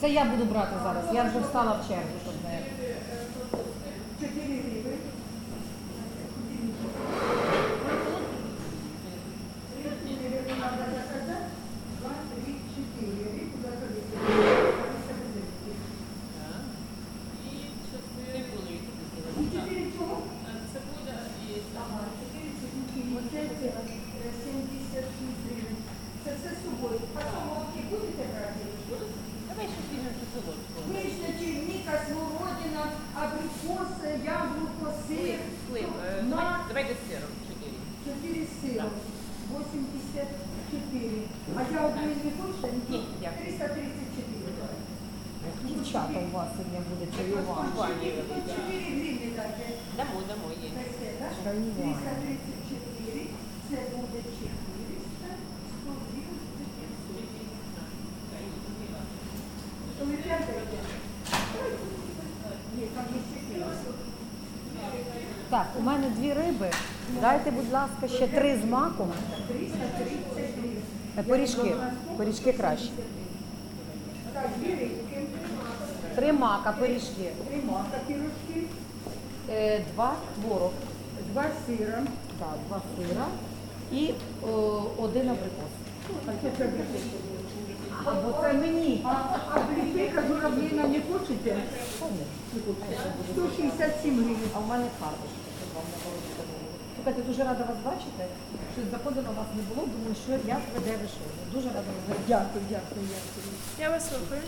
Це я буду брати зараз. Я вже встала в чергу. Чотири риби. А я одну не хочете? Ні, дякую. 334. Дівчата у вас сьогодні буде. Чаювання. 4 гривні дайте. Дамо, дамо, все, 334. Це буде 400. 100 гривень. То ви п'ять даєте? Ні, там є ще 400. Так, у мене дві риби. Дайте, будь ласка, ще три з маком. 330 Е, Пиріжки. Пиріжки краще. Три мака, пиріжки. Три мака пірожки. Е, Два творог. Два сира. Так, два сира і о, один абрикос. Або це мені. А, а брикета журавлина не хочете? 167 гривень. А в мене карточка, щоб вам не було. Слухайте, дуже рада вас бачити. Щось заходила, вас не було. Думаю, що я веде ви що. Дуже рада вас бачити. Дякую, дякую, дякую. Я вас слухаю.